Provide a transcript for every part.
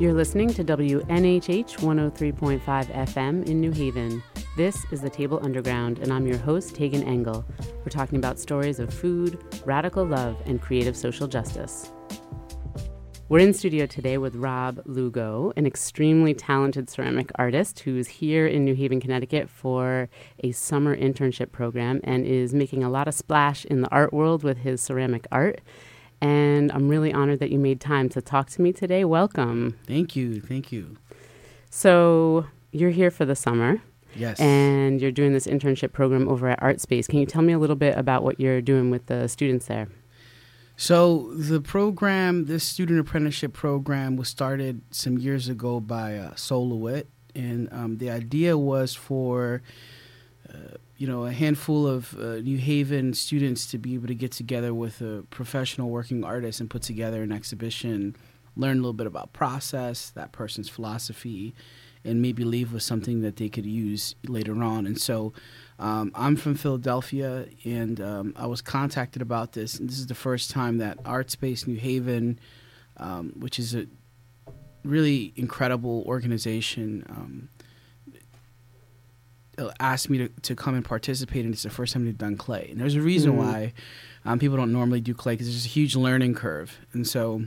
You're listening to WNHH 103.5 FM in New Haven. This is the Table Underground, and I'm your host, Tagan Engel. We're talking about stories of food, radical love, and creative social justice. We're in studio today with Rob Lugo, an extremely talented ceramic artist who's here in New Haven, Connecticut for a summer internship program and is making a lot of splash in the art world with his ceramic art. And I'm really honored that you made time to talk to me today. Welcome. Thank you. Thank you. So, you're here for the summer. Yes. And you're doing this internship program over at Art Space. Can you tell me a little bit about what you're doing with the students there? So the program, this student apprenticeship program, was started some years ago by uh, Sol LeWitt, and um, the idea was for uh, you know a handful of uh, New Haven students to be able to get together with a professional working artist and put together an exhibition, learn a little bit about process, that person's philosophy, and maybe leave with something that they could use later on. And so um, I'm from Philadelphia, and um, I was contacted about this. And this is the first time that Art Space New Haven, um, which is a really incredible organization, um, asked me to, to come and participate. And it's the first time they've done clay. And there's a reason mm. why um, people don't normally do clay because there's a huge learning curve. And so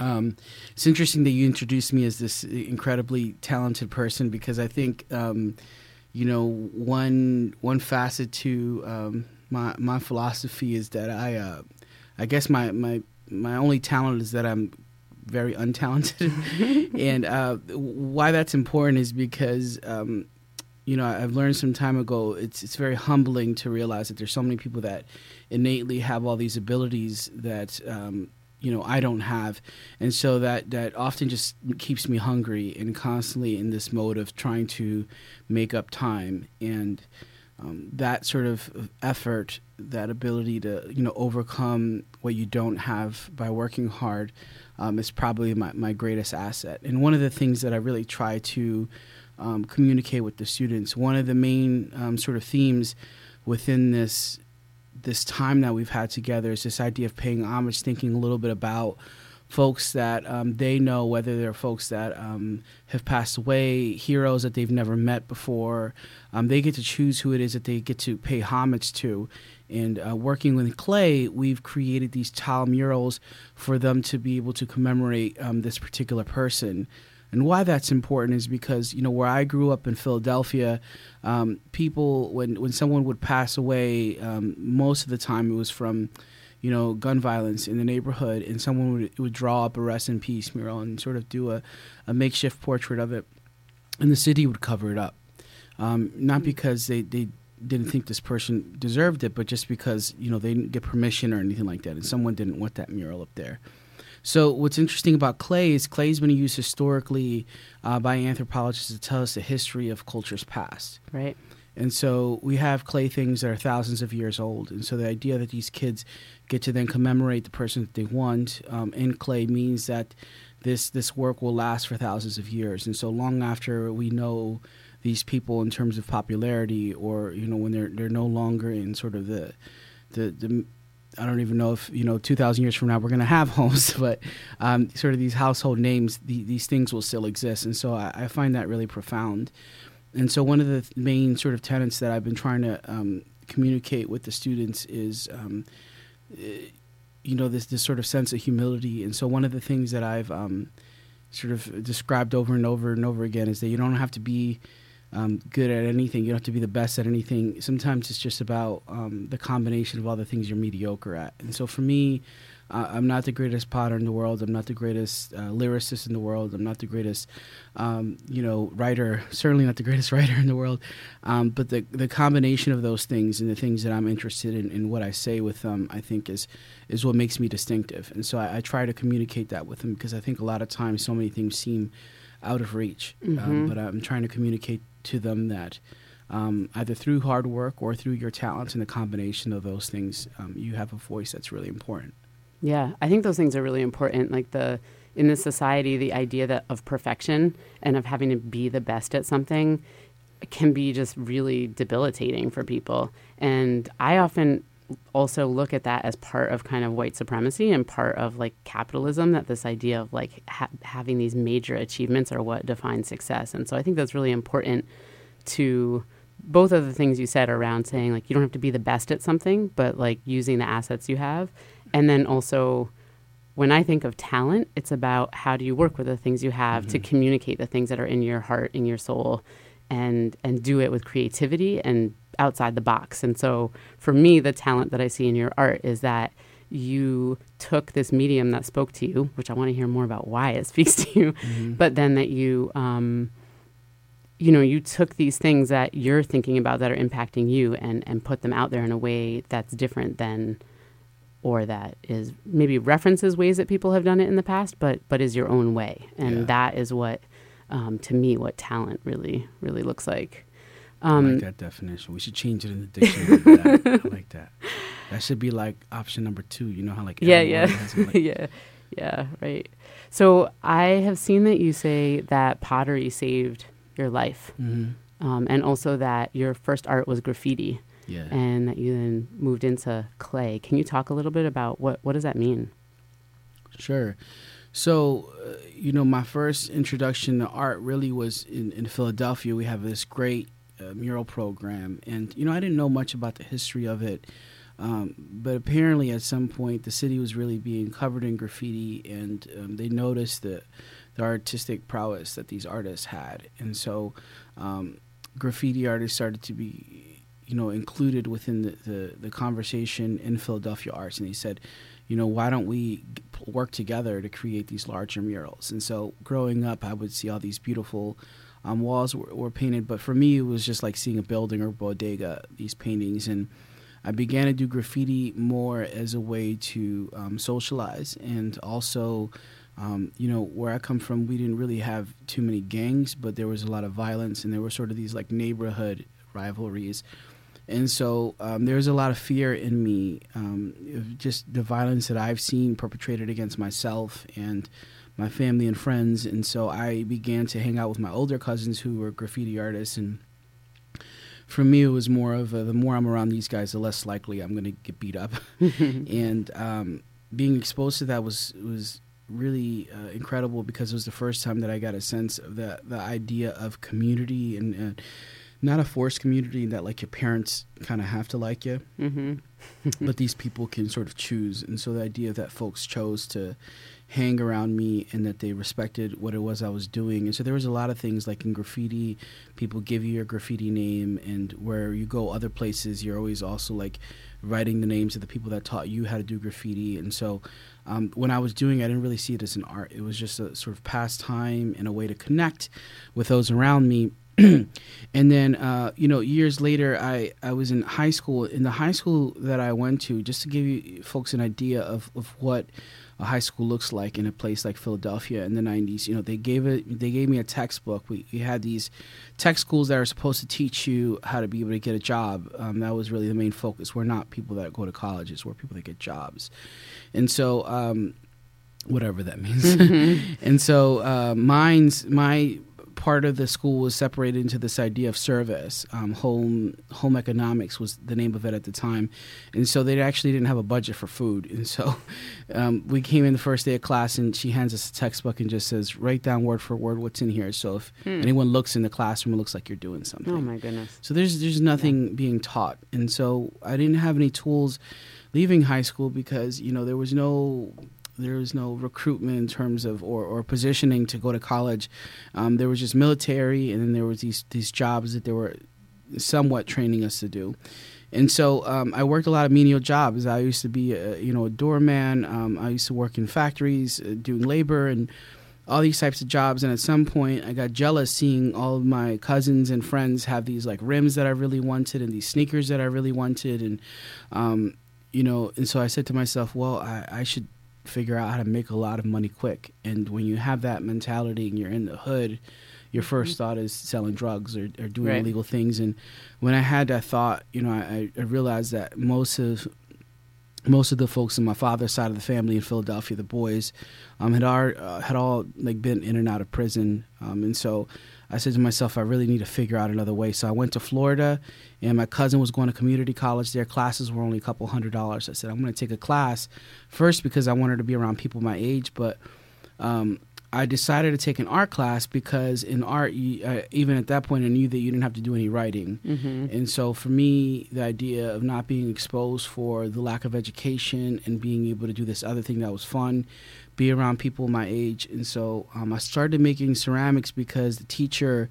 um, it's interesting that you introduced me as this incredibly talented person because I think um, you know, one one facet to um, my my philosophy is that I, uh, I guess my my my only talent is that I'm very untalented, and uh, why that's important is because. Um, you know, I've learned some time ago. It's it's very humbling to realize that there's so many people that innately have all these abilities that um, you know I don't have, and so that that often just keeps me hungry and constantly in this mode of trying to make up time and um, that sort of effort, that ability to you know overcome what you don't have by working hard, um, is probably my, my greatest asset. And one of the things that I really try to um, communicate with the students, one of the main um, sort of themes within this this time that we've had together is this idea of paying homage, thinking a little bit about folks that um, they know, whether they're folks that um, have passed away, heroes that they've never met before. Um, they get to choose who it is that they get to pay homage to. And uh, working with clay, we've created these tile murals for them to be able to commemorate um, this particular person. And why that's important is because you know where I grew up in Philadelphia, um, people when when someone would pass away, um, most of the time it was from you know gun violence in the neighborhood, and someone would would draw up a rest in peace mural and sort of do a, a makeshift portrait of it, and the city would cover it up, um, not because they they didn't think this person deserved it, but just because you know they didn't get permission or anything like that, and someone didn't want that mural up there. So what's interesting about clay is clay has been used historically uh, by anthropologists to tell us the history of cultures past. Right. And so we have clay things that are thousands of years old. And so the idea that these kids get to then commemorate the person that they want um, in clay means that this this work will last for thousands of years. And so long after we know these people in terms of popularity, or you know when they're they're no longer in sort of the the, the I don't even know if you know 2,000 years from now we're going to have homes, but um, sort of these household names, the, these things will still exist, and so I, I, find that really profound. And so one of the main sort of tenets that I've been trying to um, communicate with the students is, um, eh, you know, this this sort of sense of humility. And so one of the things that I've um, sort of described over and over and over again is that you don't have to be um, good at anything. You don't have to be the best at anything. Sometimes it's just about um, the combination of all the things you're mediocre at. And so for me, uh, I'm not the greatest potter in the world. I'm not the greatest uh, lyricist in the world. I'm not the greatest, um, you know, writer. Certainly not the greatest writer in the world. Um, but the the combination of those things and the things that I'm interested in, in what I say with them, I think is is what makes me distinctive. And so I, I try to communicate that with them because I think a lot of times so many things seem out of reach. Um, mm-hmm. but I'm trying to communicate to them that um, either through hard work or through your talents and the combination of those things, um, you have a voice that's really important. Yeah, I think those things are really important. Like the in this society, the idea that of perfection and of having to be the best at something can be just really debilitating for people. And I often also look at that as part of kind of white supremacy and part of like capitalism that this idea of like ha- having these major achievements are what defines success and so i think that's really important to both of the things you said around saying like you don't have to be the best at something but like using the assets you have and then also when i think of talent it's about how do you work with the things you have mm-hmm. to communicate the things that are in your heart in your soul and and do it with creativity and outside the box. And so for me, the talent that I see in your art is that you took this medium that spoke to you, which I want to hear more about why it speaks to you, mm-hmm. but then that you, um, you know, you took these things that you're thinking about that are impacting you and, and put them out there in a way that's different than, or that is maybe references ways that people have done it in the past, but, but is your own way. And yeah. that is what, um, to me, what talent really, really looks like. Um, I like um, that definition. We should change it in the dictionary. I like that. That should be like option number two. You know how like yeah yeah like yeah yeah right. So I have seen that you say that pottery saved your life, mm-hmm. um, and also that your first art was graffiti. Yeah. And that you then moved into clay. Can you talk a little bit about what what does that mean? Sure. So, uh, you know, my first introduction to art really was in, in Philadelphia. We have this great mural program, and you know I didn't know much about the history of it, um, but apparently at some point the city was really being covered in graffiti, and um, they noticed the the artistic prowess that these artists had, and so um, graffiti artists started to be you know included within the, the, the conversation in Philadelphia arts, and they said, you know, why don't we work together to create these larger murals? And so growing up, I would see all these beautiful um, walls were, were, painted. But for me, it was just like seeing a building or bodega, these paintings. And I began to do graffiti more as a way to um, socialize and also. Um, you know, where I come from, we didn't really have too many gangs, but there was a lot of violence, and there were sort of these like neighborhood rivalries. And so um, there's a lot of fear in me, um, just the violence that I've seen perpetrated against myself and my family and friends, and so I began to hang out with my older cousins who were graffiti artists. And for me, it was more of a, the more I'm around these guys, the less likely I'm going to get beat up. and um, being exposed to that was was really uh, incredible because it was the first time that I got a sense of the the idea of community and. and not a forced community that like your parents kind of have to like you, mm-hmm. but these people can sort of choose. And so the idea that folks chose to hang around me and that they respected what it was I was doing. And so there was a lot of things like in graffiti, people give you your graffiti name, and where you go other places, you're always also like writing the names of the people that taught you how to do graffiti. And so um, when I was doing it, I didn't really see it as an art. It was just a sort of pastime and a way to connect with those around me. and then, uh, you know, years later, I, I was in high school. In the high school that I went to, just to give you folks an idea of, of what a high school looks like in a place like Philadelphia in the 90s. You know, they gave it. They gave me a textbook. We, we had these tech schools that are supposed to teach you how to be able to get a job. Um, that was really the main focus. We're not people that go to colleges. We're people that get jobs, and so. Um, whatever that means. Mm-hmm. and so uh, mine's my part of the school was separated into this idea of service. Um, home home economics was the name of it at the time, and so they actually didn't have a budget for food. And so um, we came in the first day of class, and she hands us a textbook and just says, "Write down word for word what's in here." So if hmm. anyone looks in the classroom, it looks like you're doing something. Oh my goodness! So there's there's nothing yeah. being taught, and so I didn't have any tools leaving high school because you know there was no there was no recruitment in terms of or, or positioning to go to college. Um, there was just military, and then there was these these jobs that they were somewhat training us to do. And so um, I worked a lot of menial jobs. I used to be, a, you know, a doorman. Um, I used to work in factories uh, doing labor and all these types of jobs. And at some point, I got jealous seeing all of my cousins and friends have these like rims that I really wanted and these sneakers that I really wanted. And, um, you know, and so I said to myself, well, I, I should figure out how to make a lot of money quick. And when you have that mentality and you're in the hood, your 1st mm-hmm. thought is selling drugs or, or doing right. illegal things. And when I had that thought, you know, I, I realized that most of most of the folks on my father's side of the family in Philadelphia, the boys, um, had all uh, had all like been in and out of prison, um, and so I said to myself, I really need to figure out another way. So I went to Florida, and my cousin was going to community college there. Classes were only a couple hundred dollars. I said I'm going to take a class first because I wanted to be around people my age, but um, I decided to take an art class because in art, you, uh, even at that point, I knew that you didn't have to do any writing. Mm-hmm. And so for me, the idea of not being exposed for the lack of education and being able to do this other thing that was fun, be around people my age. And so um, I started making ceramics because the teacher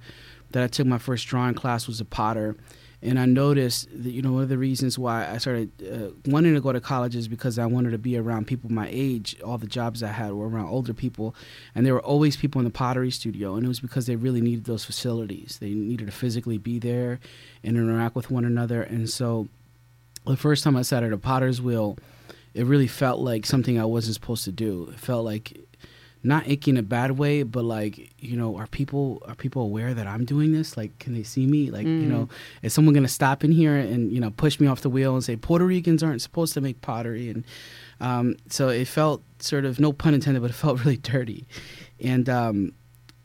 that I took my first drawing class was a potter and I noticed that you know one of the reasons why I started uh, wanting to go to college is because I wanted to be around people my age. All the jobs I had were around older people, and there were always people in the pottery studio, and it was because they really needed those facilities. They needed to physically be there and interact with one another. And so, the first time I sat at a potter's wheel, it really felt like something I wasn't supposed to do. It felt like not icky in a bad way, but like you know, are people are people aware that I'm doing this? Like, can they see me? Like, Mm. you know, is someone gonna stop in here and you know push me off the wheel and say Puerto Ricans aren't supposed to make pottery? And um, so it felt sort of no pun intended, but it felt really dirty. And um,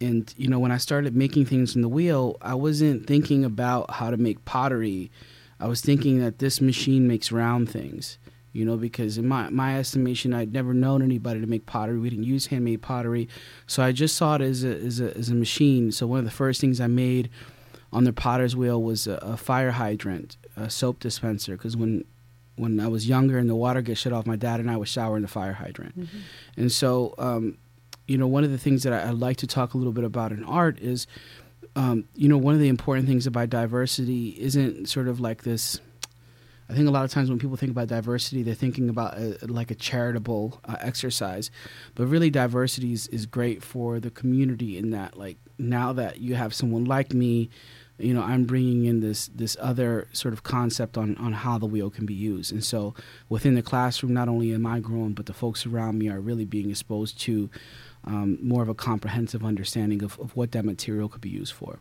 and you know, when I started making things in the wheel, I wasn't thinking about how to make pottery. I was thinking that this machine makes round things you know, because in my my estimation, I'd never known anybody to make pottery. We didn't use handmade pottery, so I just saw it as a as a, as a machine. So one of the first things I made on the potter's wheel was a, a fire hydrant, a soap dispenser, because when when I was younger and the water gets shut off, my dad and I would shower in the fire hydrant, Mm-hmm. and so. Um, you know, one of the things that I, I'd like to talk a little bit about in art is, um, you know, one of the important things about diversity isn't sort of like this I think a lot of times when people think about diversity, they're thinking about a, like a charitable uh, exercise, but really diversity is, is great for the community in that like now that you have someone like me, you know, I'm bringing in this this other sort of concept on on how the wheel can be used, and so within the classroom, not only am I growing, but the folks around me are really being exposed to um, more of a comprehensive understanding of, of what that material could be used for.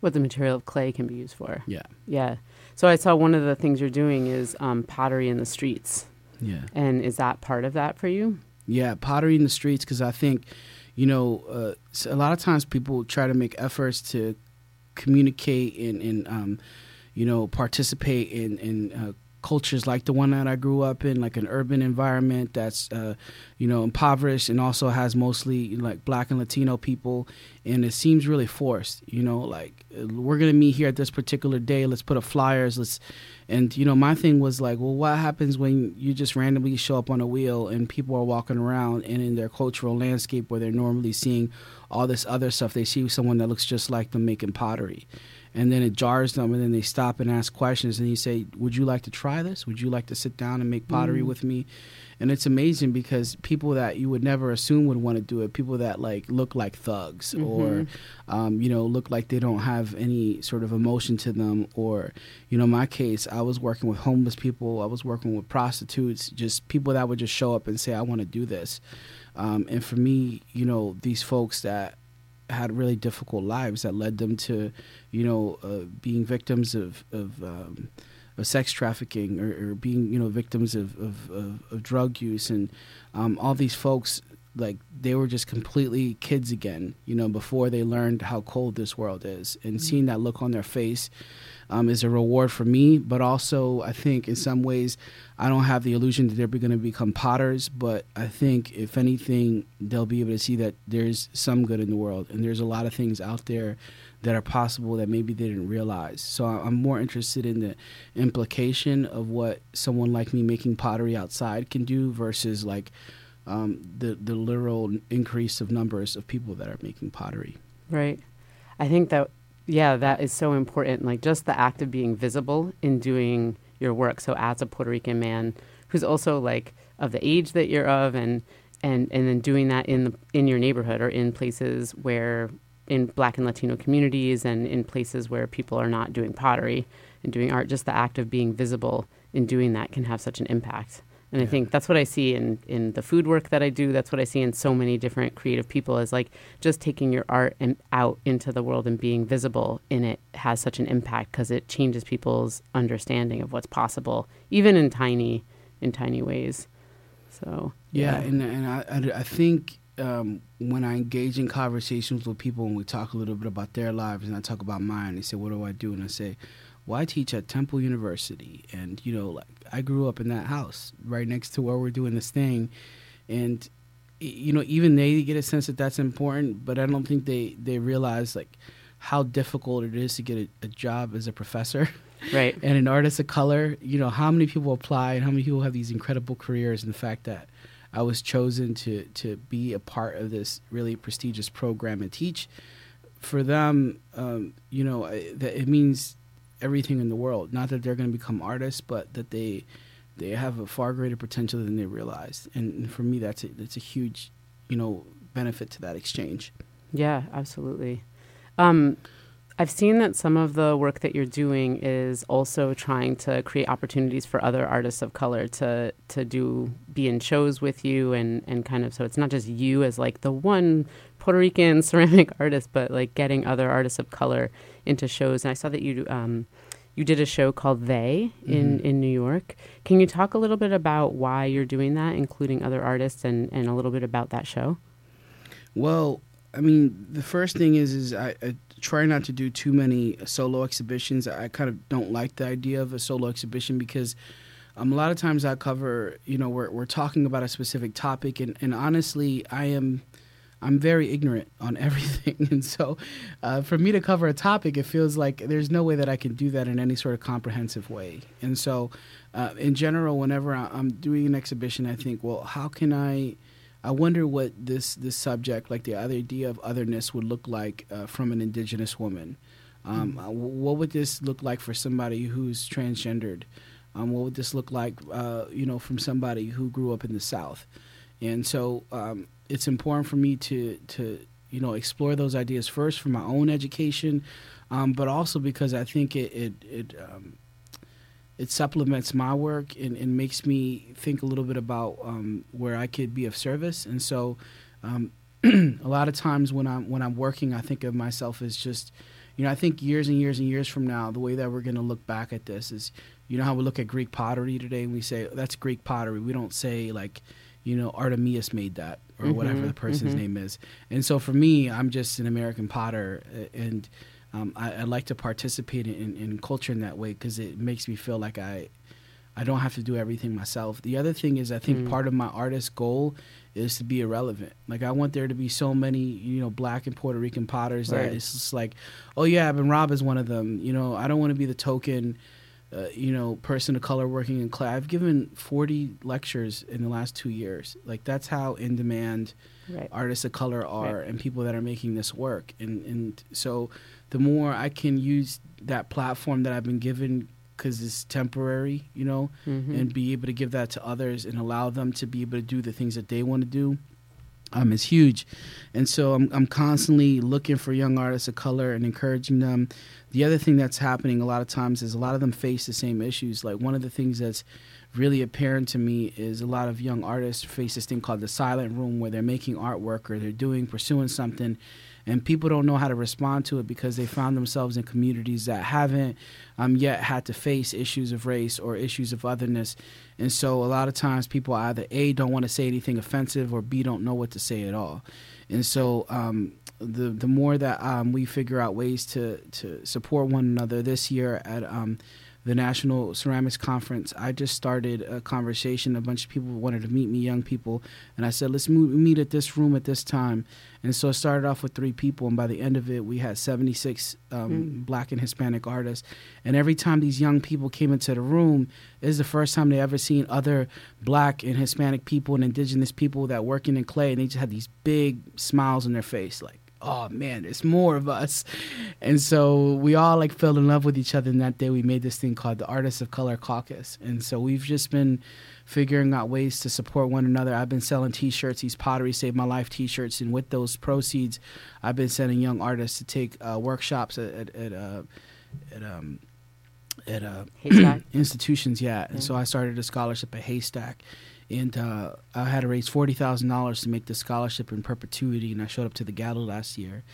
What the material of clay can be used for. Yeah, Yeah. So I saw one of the things you're doing is um, pottery in the streets. yeah. And is that part of that for you? Yeah, pottery in the streets because I think, you know, uh, a lot of times people try to make efforts to communicate and, and um, you know, participate in, in uh, cultures like the one that I grew up in, like an urban environment that's, uh, you know, impoverished and also has mostly like black and Latino people. And it seems really forced, you know, like we're going to meet here at this particular day. Let's put up flyers. Let's, and, you know, my thing was like, well, what happens when you just randomly show up on a wheel and people are walking around and in their cultural landscape where they're normally seeing all this other stuff, they see someone that looks just like them making pottery and then it jars them and then they stop and ask questions and you say would you like to try this would you like to sit down and make pottery Mm. with me and it's amazing because people that you would never assume would want to do it people that like look like thugs or Mhm. um, you know look like they don't have any sort of emotion to them or you know my case i was working with homeless people i was working with prostitutes just people that would just show up and say i want to do this um, and for me you know these folks that had really difficult lives that led them to, you know, uh, being victims of of, um, of sex trafficking or, or being, you know, victims of of, of, of drug use, and um, all these folks like they were just completely kids again, you know, before they learned how cold this world is, and seeing that look on their face. Um, is a reward for me, but also I think in some ways I don't have the illusion that they're going to become potters, but I think if anything, they'll be able to see that there's some good in the world and there's a lot of things out there that are possible that maybe they didn't realize. So I'm more interested in the implication of what someone like me making pottery outside can do versus like um, the the literal increase of numbers of people that are making pottery. Right. I think that, yeah, that is so important. Like just the act of being visible in doing your work. So as a Puerto Rican man who's also like of the age that you're of and, and, and then doing that in the, in your neighborhood or in places where in black and Latino communities and in places where people are not doing pottery and doing art, just the act of being visible in doing that can have such an impact. And I think that's what I see in, in the food work that I do. That's what I see in so many different creative people is like just taking your art and out into the world and being visible in it has such an impact because it changes people's understanding of what's possible, even in tiny, in tiny ways. So yeah, yeah. and and I I, think um, when I engage in conversations with people and we talk a little bit about their lives and I talk about mine, they say, "What do I do?" and I say, "Well, I teach at Temple University, and you know, like I grew up in that house right next to where we're doing this thing, and you know, even they get a sense that that's important, but I don't think they they realize like how difficult it is to get a, a job as a professor." Right. and an artist of color, you know, how many people apply and how many people have these incredible careers and the fact that I was chosen to to be a part of this really prestigious program and teach. For them, um, you know, that it means everything in the world. Not that they're going to become artists, but that they they have a far greater potential than they realized. And for me, that's a, that's a huge, you know, benefit to that exchange. Yeah, absolutely. Um, I've seen that some of the work that you're doing is also trying to create opportunities for other artists of color to to do be in shows with you and and kind of so it's not just you as like the one Puerto Rican ceramic artist, but like getting other artists of color into shows. And I saw that you um, you did a show called They in, mm-hmm. in New York. Can you talk a little bit about why you're doing that, including other artists, and, and a little bit about that show? Well, I mean, the first thing is is I, I try not to do too many solo exhibitions. I kind of don't like the idea of a solo exhibition because um, a lot of times I cover, you know, we're we're talking about a specific topic, and, and honestly, I am. I'm very ignorant on everything, and so uh, for me to cover a topic, it feels like there's no way that I can do that in any sort of comprehensive way. And so, uh, in general, whenever I'm doing an exhibition, I think, well, how can I I wonder what this this subject, like the idea of otherness, would look like uh, from an indigenous woman. Um, mm. What would this look like for somebody who's transgendered? Um, what would this look like, uh, you know, from somebody who grew up in the South? And so um, it's important for me to to you know explore those ideas first for my own education, um, but also because I think it it, it um, it supplements my work and, and makes me think a little bit about um, where I could be of service. And so, um, a lot of times when I'm when I'm working, I think of myself as just, you know, I think years and years and years from now, the way that we're going to look back at this is, you know, how we look at Greek pottery today and we say that's Greek pottery. We don't say like, you know, Artemius made that or mm-hmm, whatever the person's mm-hmm. name is. And so for me, I'm just an American potter and um, I, I, like to participate in, in culture in that way because it makes me feel like I I don't have to do everything myself. The other thing is I think mm. part of my artist goal is to be irrelevant. Like I want there to be so many, you know, black and Puerto Rican potters right. that it's just like, oh yeah, I've been Rob is one of them. You know, I don't want to be the token, uh, you know, person of color working in class. I've given 40 lectures in the last two years. Like that's how in demand right. artists of color are right. and people that are making this work. And, and so the more I can use that platform that I've been given because it's temporary, you know, mm-hmm. and be able to give that to others and allow them to be able to do the things that they want to do. Um, is huge, and so I'm I'm constantly looking for young artists of color and encouraging them. The other thing that's happening a lot of times is a lot of them face the same issues. Like one of the things that's really apparent to me is a lot of young artists face this thing called the silent room, where they're making artwork or they're doing pursuing something, and people don't know how to respond to it because they found themselves in communities that haven't um, yet had to face issues of race or issues of otherness. And so a lot of times people either a don't want to say anything offensive or b don't know what to say at all. And so um, the the more that um, we figure out ways to to support one another this year at um, the National Ceramics Conference, I just started a conversation. A bunch of people wanted to meet me, young people, and I said, let's meet at this room at this time. And so it started off with three people, and by the end of it, we had 76 um, mm. black and Hispanic artists. And every time these young people came into the room, it was the first time they ever seen other black and Hispanic people and indigenous people that working in clay, and they just had these big smiles on their face, like, oh man, there's more of us. And so we all like fell in love with each other. And that day we made this thing called the Artists of Color Caucus. And so we've just been figuring out ways to support one another. I've been selling T-shirts, these Pottery Save My Life T-shirts, and with those proceeds, I've been sending young artists to take uh, workshops at at, at, uh, at um, at uh, institutions. Yeah. And so I started a scholarship at Haystack and uh, I had to raise forty thousand dollars to make the scholarship in perpetuity, and I showed up to the gala last year.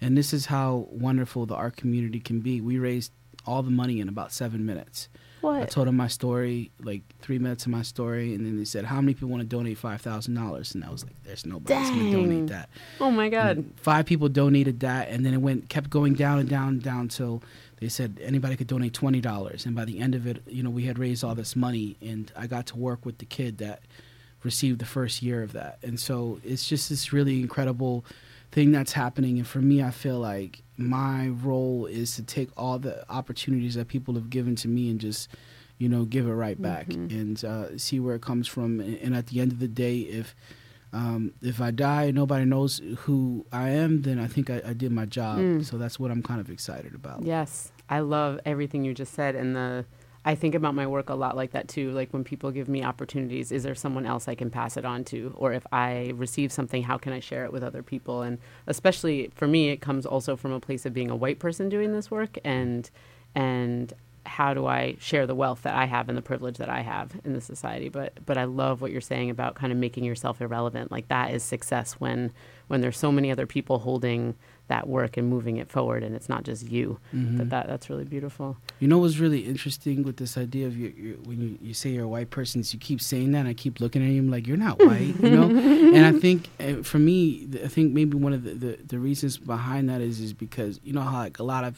And this is how wonderful the art community can be. We raised all the money in about seven minutes. What? I told them my story, like three minutes of my story, and then they said, "How many people want to donate five thousand dollars?" And I was like, "There's nobody going to donate that." oh my god. And five people donated that, and then it went kept going down and down and down till they said anybody could donate twenty dollars. And by the end of it, you know, we had raised all this money, and I got to work with the kid that received the first year of that. And so it's just this really incredible thing that's happening. And for me, I feel like my role is to take all the opportunities that people have given to me and just, you know, give it right back Mhm. and uh, see where it comes from. And, at the end of the day, if um, if I die, and nobody knows who I am, then I think I, I did my job. Mm. So that's what I'm kind of excited about. Yes, I love everything you just said, and the. I think about my work a lot like that too. Like when people give me opportunities, is there someone else I can pass it on to? Or if I receive something, how can I share it with other people? And especially for me, it comes also from a place of being a white person doing this work, and and how do I share the wealth that I have and the privilege that I have in the society? But but I love what you're saying about kind of making yourself irrelevant. Like that is success when when there's so many other people holding that work and moving it forward, and it's not just you. Mhm. That, that that's really beautiful. You know what's really interesting with this idea of you, you when you, you say you're a white person, is you keep saying that, and I keep looking at you I'm like you're not white, you know. and I think uh, for me, I think maybe one of the, the, the reasons behind that is is because you know how like a lot of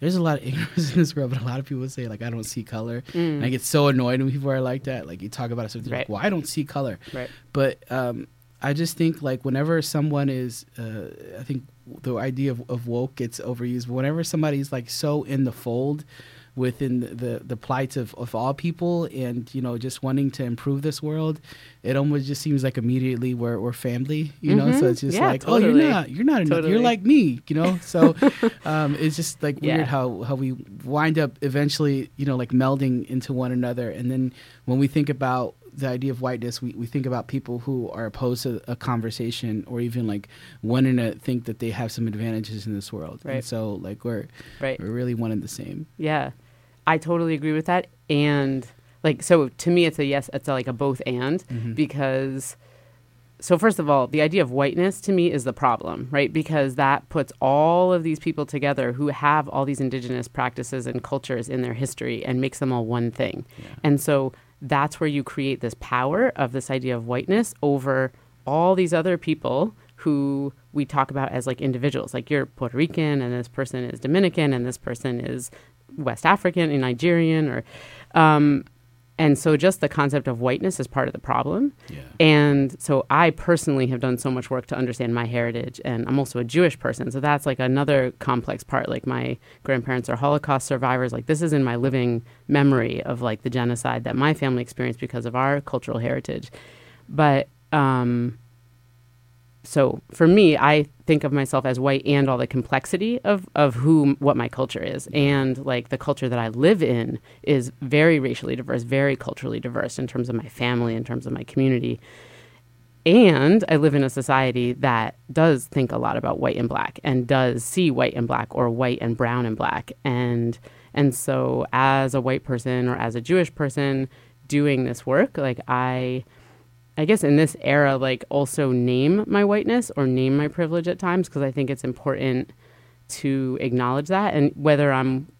there's a lot of ignorance in this world, but a lot of people say like I don't see color, and I get so annoyed when people are like that. Like you talk about it, so they're like, Right. well, I don't see color, Right. but um, I just think like whenever someone is, uh, I think the idea of, of woke gets overused. But whenever somebody's like so in the fold within the the, the plights of, of all people, and you know just wanting to improve this world, it almost just seems like immediately we're we're family. You know, so Mhm. it's just Yeah, like, oh, you're not, you're not. Totally. you're like me. You know, so um, it's just like Yeah. weird how how we wind up eventually, you know, like melding into one another, and then when we think about the idea of whiteness, we, we think about people who are opposed to a conversation or even like wanting to think that they have some advantages in this world. Right. And so like we're Right. we're really one and the same. Yeah, I totally agree with that. And like, so to me, it's a yes. It's a, like a both and Mhm. because. So first of all, the idea of whiteness to me is the problem, right? Because that puts all of these people together who have all these indigenous practices and cultures in their history and makes them all one thing. And so that's where you create this power of this idea of whiteness over all these other people who we talk about as like individuals. Like you're Puerto Rican and this person is Dominican and this person is West African and Nigerian or um, and so just the concept of whiteness is part of the problem. Yeah. And so I personally have done so much work to understand my heritage and I'm also a Jewish person. So that's like another complex part. Like my grandparents are Holocaust survivors. Like this is in my living memory of like the genocide that my family experienced because of our cultural heritage. But um so for me, I think of myself as white and all the complexity of of who what my culture is, and like the culture that I live in is very racially diverse, very culturally diverse in terms of my family, in terms of my community. And I live in a society that does think a lot about white and black and does see white and black or white and brown and black. And and so as a white person or as a Jewish person doing this work, like I I guess in this era, like also name my whiteness or name my privilege at times because I think it's important to acknowledge that. And whether I'm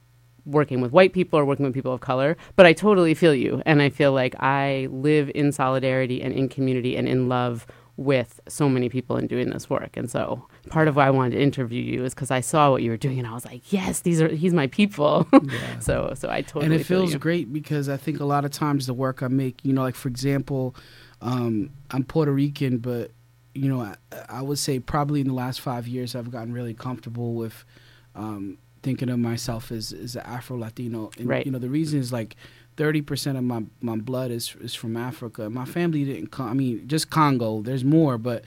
working with white people or working with people of color, but I totally feel you. And I feel like I live in solidarity and in community and in love with so many people in doing this work. And so part of why I wanted to interview you is because I saw what you were doing and I was like, yes, these are, he's my people. Yeah. so, so I totally and it feel feels great because I think a lot of times the work I make, you know, like for example, um, I'm Puerto Rican, but you know, I, I would say probably in the last five years I've gotten really comfortable with um, thinking of myself as as an Afro Latino. And, Right. You know, the reason is like. Thirty percent of my, my blood is is from Africa. My family didn't come. I mean, just Congo. There's more, but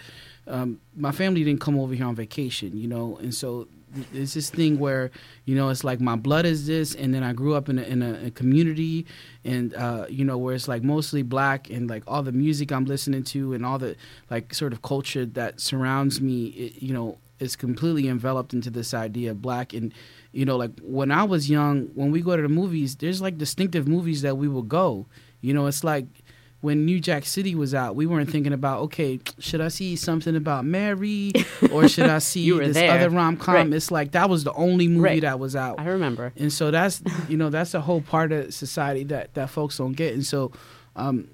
um, my family didn't come over here on vacation. You know, and so it's this thing where you know it's like my blood is this, and then I grew up in a, in a, a community, and uh, you know where it's like mostly black, and like all the music I'm listening to, and all the like sort of culture that surrounds me. It, you know, is completely enveloped into this idea of black and you know like when i was young when we go to the movies there's like distinctive movies that we will go you know it's like when New Jack City was out, we weren't thinking about okay, should I see something about Mary or should I see this there. other rom com? Right. It's like that was the only movie Right. that was out. I remember. And so that's you know that's a whole part of society that that folks don't get. And so, um,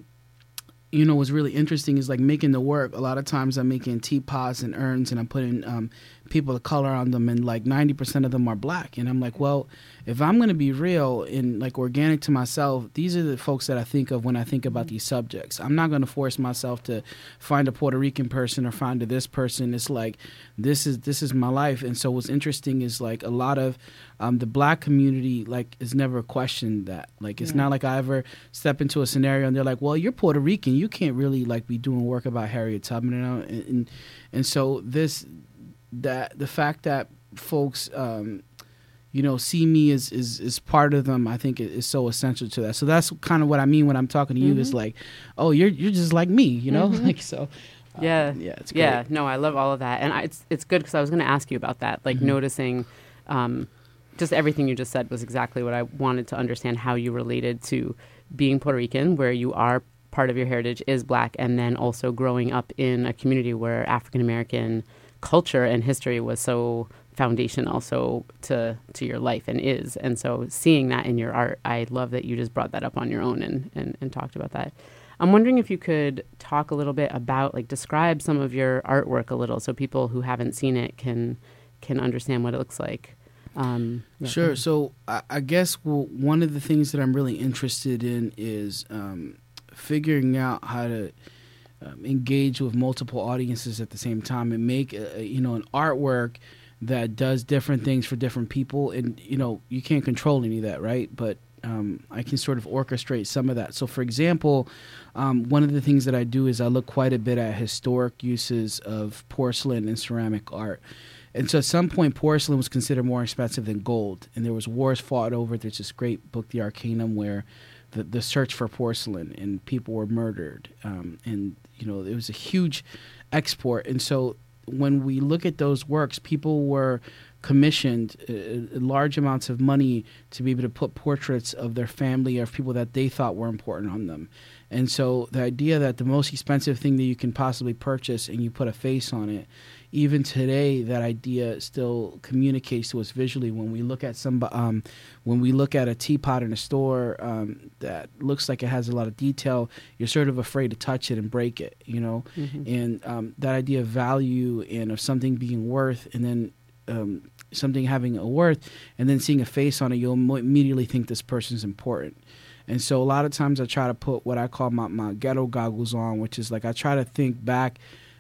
you know, what's really interesting is like making the work. A lot of times I'm making teapots and urns, and I'm putting um, people of color on them, and like ninety percent of them are black. And I'm like, well, if I'm gonna be real and like organic to myself, these are the folks that I think of when I think about these subjects. I'm not gonna force myself to find a Puerto Rican person or find a this person. It's like this is this is my life. And so what's interesting is like a lot of um, the black community like is never questioned that. Like it's Yeah. not like I ever step into a scenario and they're like, well, you're Puerto Rican, you can't really like be doing work about Harriet Tubman, you know? and and, and so this that the fact that folks um, you know see me as, is is part of them i think is so essential to that so that's kind of what i mean when i'm talking to you is Mhm. like oh you're you're just like me you know Mhm. like so uh, Yeah. yeah it's great. Yeah, no, I love all of that, and I, it's it's good because I was going to ask you about that, like Mhm. noticing, um, just everything you just said was exactly what I wanted to understand how you related to being Puerto Rican, where you are part of your heritage is black, and then also growing up in a community where African American culture and history was so foundational so to to your life and is and so seeing that in your art i love that you just brought that up on your own and and, and talked about that I'm wondering if you could talk a little bit about, like, describe some of your artwork a little, so people who haven't seen it can can understand what it looks like. Um, yeah, Sure. So I, I guess well, one of the things that I'm really interested in is um, figuring out how to um, engage with multiple audiences at the same time and make a, you know an artwork that does different things for different people. And you know you can't control any of that, right? But um, I can sort of orchestrate some of that. So, for example, um, one of the things that I do is I look quite a bit at historic uses of porcelain and ceramic art. And so at some point, porcelain was considered more expensive than gold, and there was wars fought over. it. There's this great book, The Arcanum, where the the search for porcelain and people were murdered, um, and you know it was a huge export. And so when we look at those works, people were commissioned uh, large amounts of money to be able to put portraits of their family or of people that they thought were important on them. And so the idea that the most expensive thing that you can possibly purchase and you put a face on it, even today, that idea still communicates to us visually when we look at some, um, when we look at a teapot in a store um, that looks like it has a lot of detail. You're sort of afraid to touch it and break it, you know. Mhm. And um, that idea of value and of something being worth, and then um, something having a worth, and then seeing a face on it, you'll immediately think this person's important. And so a lot of times I try to put what I call my, my ghetto goggles on, which is like I try to think back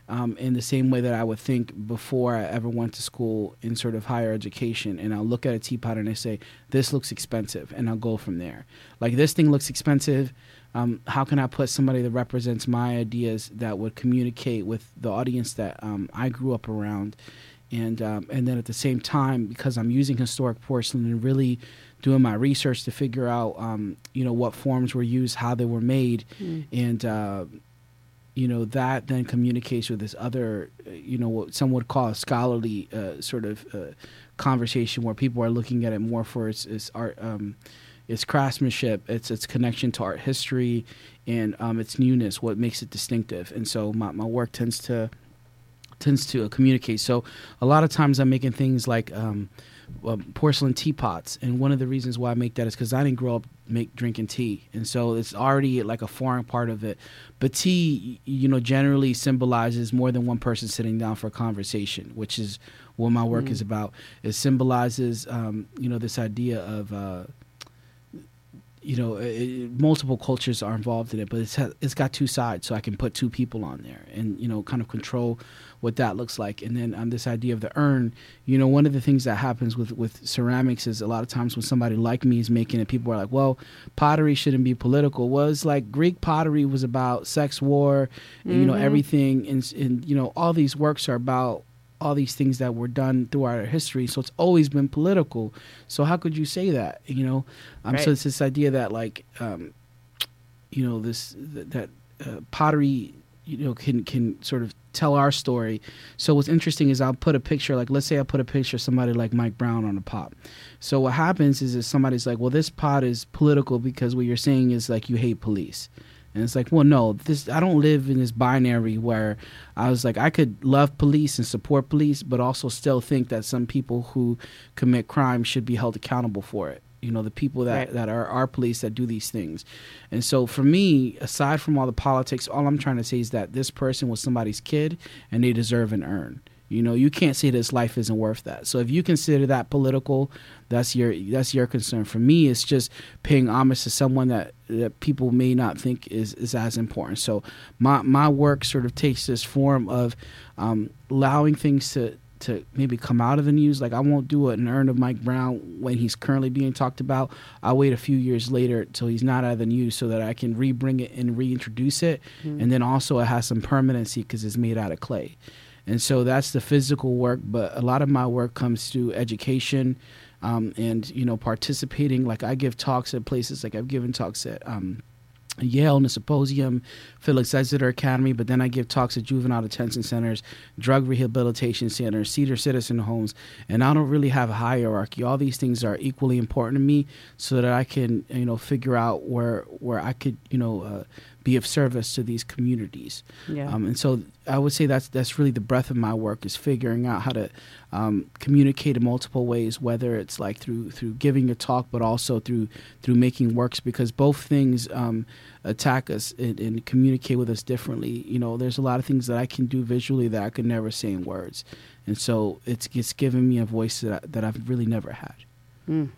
um, in the same way that I would think before I ever went to school in sort of higher education. And I'll look at a teapot and I say, this looks expensive. And I'll go from there. Like, this thing looks expensive. Um, how can I put somebody that represents my ideas that would communicate with the audience that um, I grew up around? And, um, and then at the same time, because I'm using historic porcelain and really doing my research to figure out, um, you know, what forms were used, how they were made, Mm. and uh, you know that then communicates with this other, uh, you know, what some would call a scholarly uh, sort of uh, conversation where people are looking at it more for its, its art, um, its craftsmanship, its its connection to art history, and um, its newness, what makes it distinctive. And so my my work tends to tends to uh, communicate. So a lot of times I'm making things like um, um, porcelain teapots, and one of the reasons why I make that is because I didn't grow up make drinking tea, and so it's already like a foreign part of it. But tea, you know, generally symbolizes more than one person sitting down for a conversation, which is what my work Mm. is about. It symbolizes, um, you know, this idea of. Uh, you know, it, multiple cultures are involved in it, but it's it's got two sides, so I can put two people on there, and you know, kind of control what that looks like. And then um, this idea of the urn, you know, one of the things that happens with with ceramics is a lot of times when somebody like me is making it, people are like, "Well, pottery shouldn't be political." Was like Greek pottery was about sex, war, and, you know, Mhm. everything, and, and you know, all these works are about all these things that were done throughout our history. So it's always been political. So how could you say that? You know, um, Right. so it's this idea that like, um, you know, this that, that uh, pottery, you know, can can sort of tell our story. So what's interesting is I'll put a picture, like let's say I put a picture of somebody like Mike Brown on a pot. So what happens is, is somebody's like, well, this pot is political because what you're saying is like you hate police. And it's like, well, no, this I don't live in this binary where I was like, I could love police and support police, but also still think that some people who commit crime should be held accountable for it. You know, the people that, Right. that are our police that do these things. And so for me, aside from all the politics, all I'm trying to say is that this person was somebody's kid and they deserve an urn. You know, you can't say this life isn't worth that. So if you consider that political, that's your that's your concern. For me, it's just paying homage to someone that, that people may not think is, is as important. So my my work sort of takes this form of um, allowing things to to maybe come out of the news. Like I won't do an urn of Mike Brown when he's currently being talked about. I'll wait a few years later till he's not out of the news so that I can re-bring it and reintroduce it. And then also it has some permanency because it's made out of clay. And so that's the physical work, but a lot of my work comes through education um, and you know participating. Like I give talks at places like I've given talks at um, Yale in the Symposium, Phillips Exeter Academy, but then I give talks at juvenile detention centers, drug rehabilitation centers, Cedar Citizen Homes, and I don't really have a hierarchy. All these things are equally important to me, so that I can you know figure out where where I could you know uh, be of service to these communities. Yeah. Um, and so I would say that's that's really the breadth of my work is figuring out how to um, communicate in multiple ways, whether it's like through through giving a talk, but also through through making works, because both things um, attack us and, and communicate with us differently. You know, there's a lot of things that I can do visually that I could never say in words, and so it's it's given me a voice that I, that I've really never had. Mm.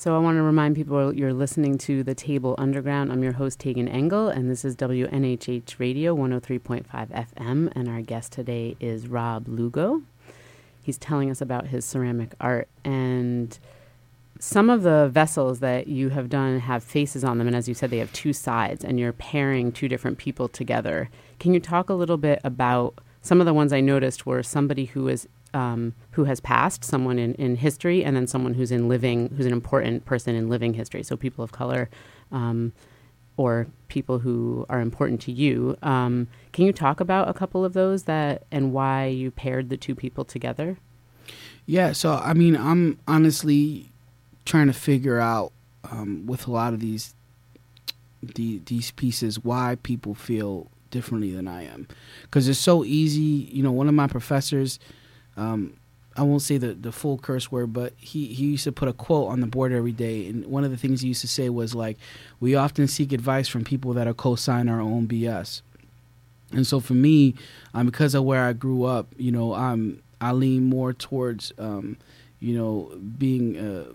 So I want to remind people you're listening to The Table Underground. I'm your host, Tagan Engel, and this is WNHH Radio 103.5 FM. And our guest today is Rob Lugo. He's telling us about his ceramic art. And some of the vessels that you have done have faces on them. And as you said, they have two sides, and you're pairing two different people together. Can you talk a little bit about some of the ones I noticed were somebody who is um, who has passed, someone in, in history, and then someone who's in living, who's an important person in living history. So people of color, um, or people who are important to you. Um, can you talk about a couple of those that and why you paired the two people together? Yeah, so I mean, I'm honestly trying to figure out um, with a lot of these the, these pieces why people feel differently than I am, because it's so easy. You know, one of my professors, um, I won't say the the full curse word, but he he used to put a quote on the board every day, and one of the things he used to say was like, "We often seek advice from people that are co-sign our own BS." And so for me, um, because of where I grew up, you know, I'm I lean more towards, um, you know, being, uh,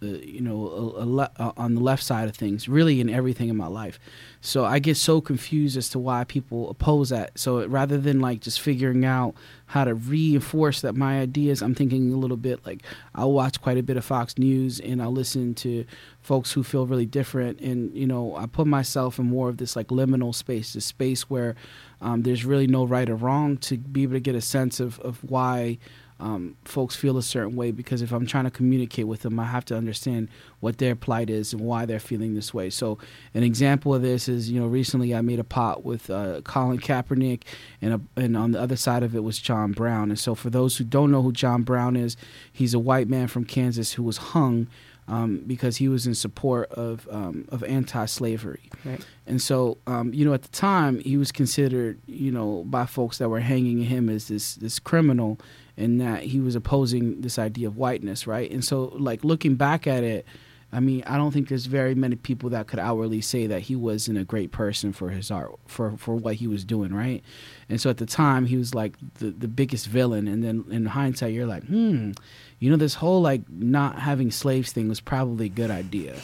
you know, a, a le- uh, on the left side of things, really in everything in my life. So I get so confused as to why people oppose that. So rather than like just figuring out how to reinforce that my ideas, I'm thinking a little bit like I'll watch quite a bit of Fox News and I'll listen to folks who feel really different. And, you know, I put myself in more of this like liminal space, this space where um, there's really no right or wrong to be able to get a sense of, of why um, folks feel a certain way because if I'm trying to communicate with them, I have to understand what their plight is and why they're feeling this way. So, an example of this is, you know, recently I made a pot with uh, Colin Kaepernick, and a, and on the other side of it was John Brown. And so, for those who don't know who John Brown is, he's a white man from Kansas who was hung um, because he was in support of um, of anti-slavery. Right. And so, um, you know, at the time, he was considered, you know, by folks that were hanging him as this this criminal, and that he was opposing this idea of whiteness, right? And so, like looking back at it, I mean, I don't think there's very many people that could outwardly say that he wasn't a great person for his art, for for what he was doing, right? And so at the time, he was like the the biggest villain, and then in hindsight, you're like, hmm, you know, this whole like not having slaves thing was probably a good idea.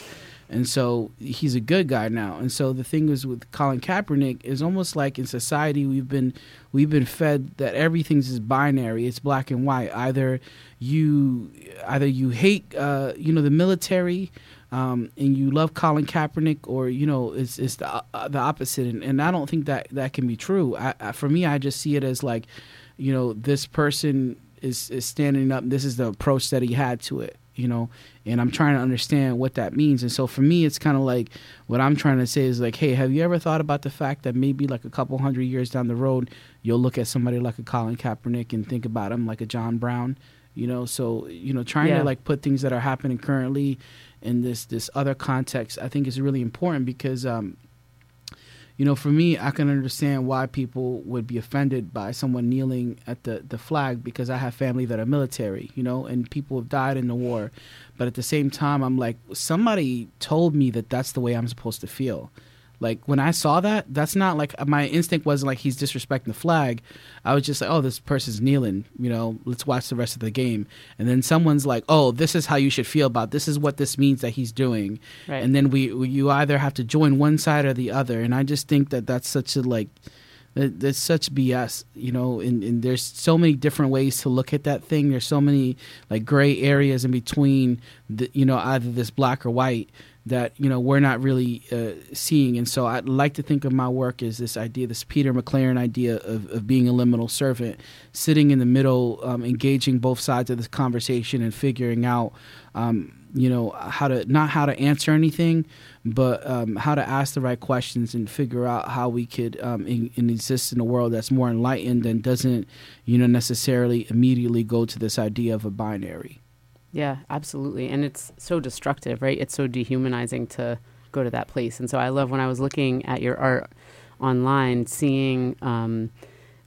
And so he's a good guy now. And so the thing is with Colin Kaepernick is almost like in society we've been we've been fed that everything's is binary. It's black and white. Either you either you hate uh, you know the military um, and you love Colin Kaepernick, or you know it's it's the uh, the opposite. And, and I don't think that that can be true. I, I, for me, I just see it as like you know this person is is standing up. This is the approach that he had to it you know and i'm trying to understand what that means and so for me it's kind of like what i'm trying to say is like hey have you ever thought about the fact that maybe like a couple hundred years down the road you'll look at somebody like a colin kaepernick and think about him like a john brown you know so you know trying Yeah. to like put things that are happening currently in this this other context i think is really important because um you know, for me, I can understand why people would be offended by someone kneeling at the, the flag because I have family that are military, you know, and people have died in the war. But at the same time, I'm like, somebody told me that that's the way I'm supposed to feel. Like when I saw that, that's not like my instinct wasn't like he's disrespecting the flag. I was just like, oh, this person's kneeling. You know, let's watch the rest of the game. And then someone's like, oh, this is how you should feel about. This is what this means that he's doing. Right. And then we, we, you either have to join one side or the other. And I just think that that's such a like. There's such BS, you know, and, and there's so many different ways to look at that thing. There's so many like gray areas in between, the, you know, either this black or white that you know we're not really uh, seeing. And so I'd like to think of my work as this idea this peter mclaren idea of, of being a liminal servant sitting in the middle um, engaging both sides of this conversation and figuring out um, you know how to not how to answer anything but um, how to ask the right questions and figure out how we could um, in, in exist in a world that's more enlightened and doesn't you know necessarily immediately go to this idea of a binary yeah, absolutely. And it's so destructive, right? It's so dehumanizing to go to that place. And so I love when I was looking at your art online, seeing um,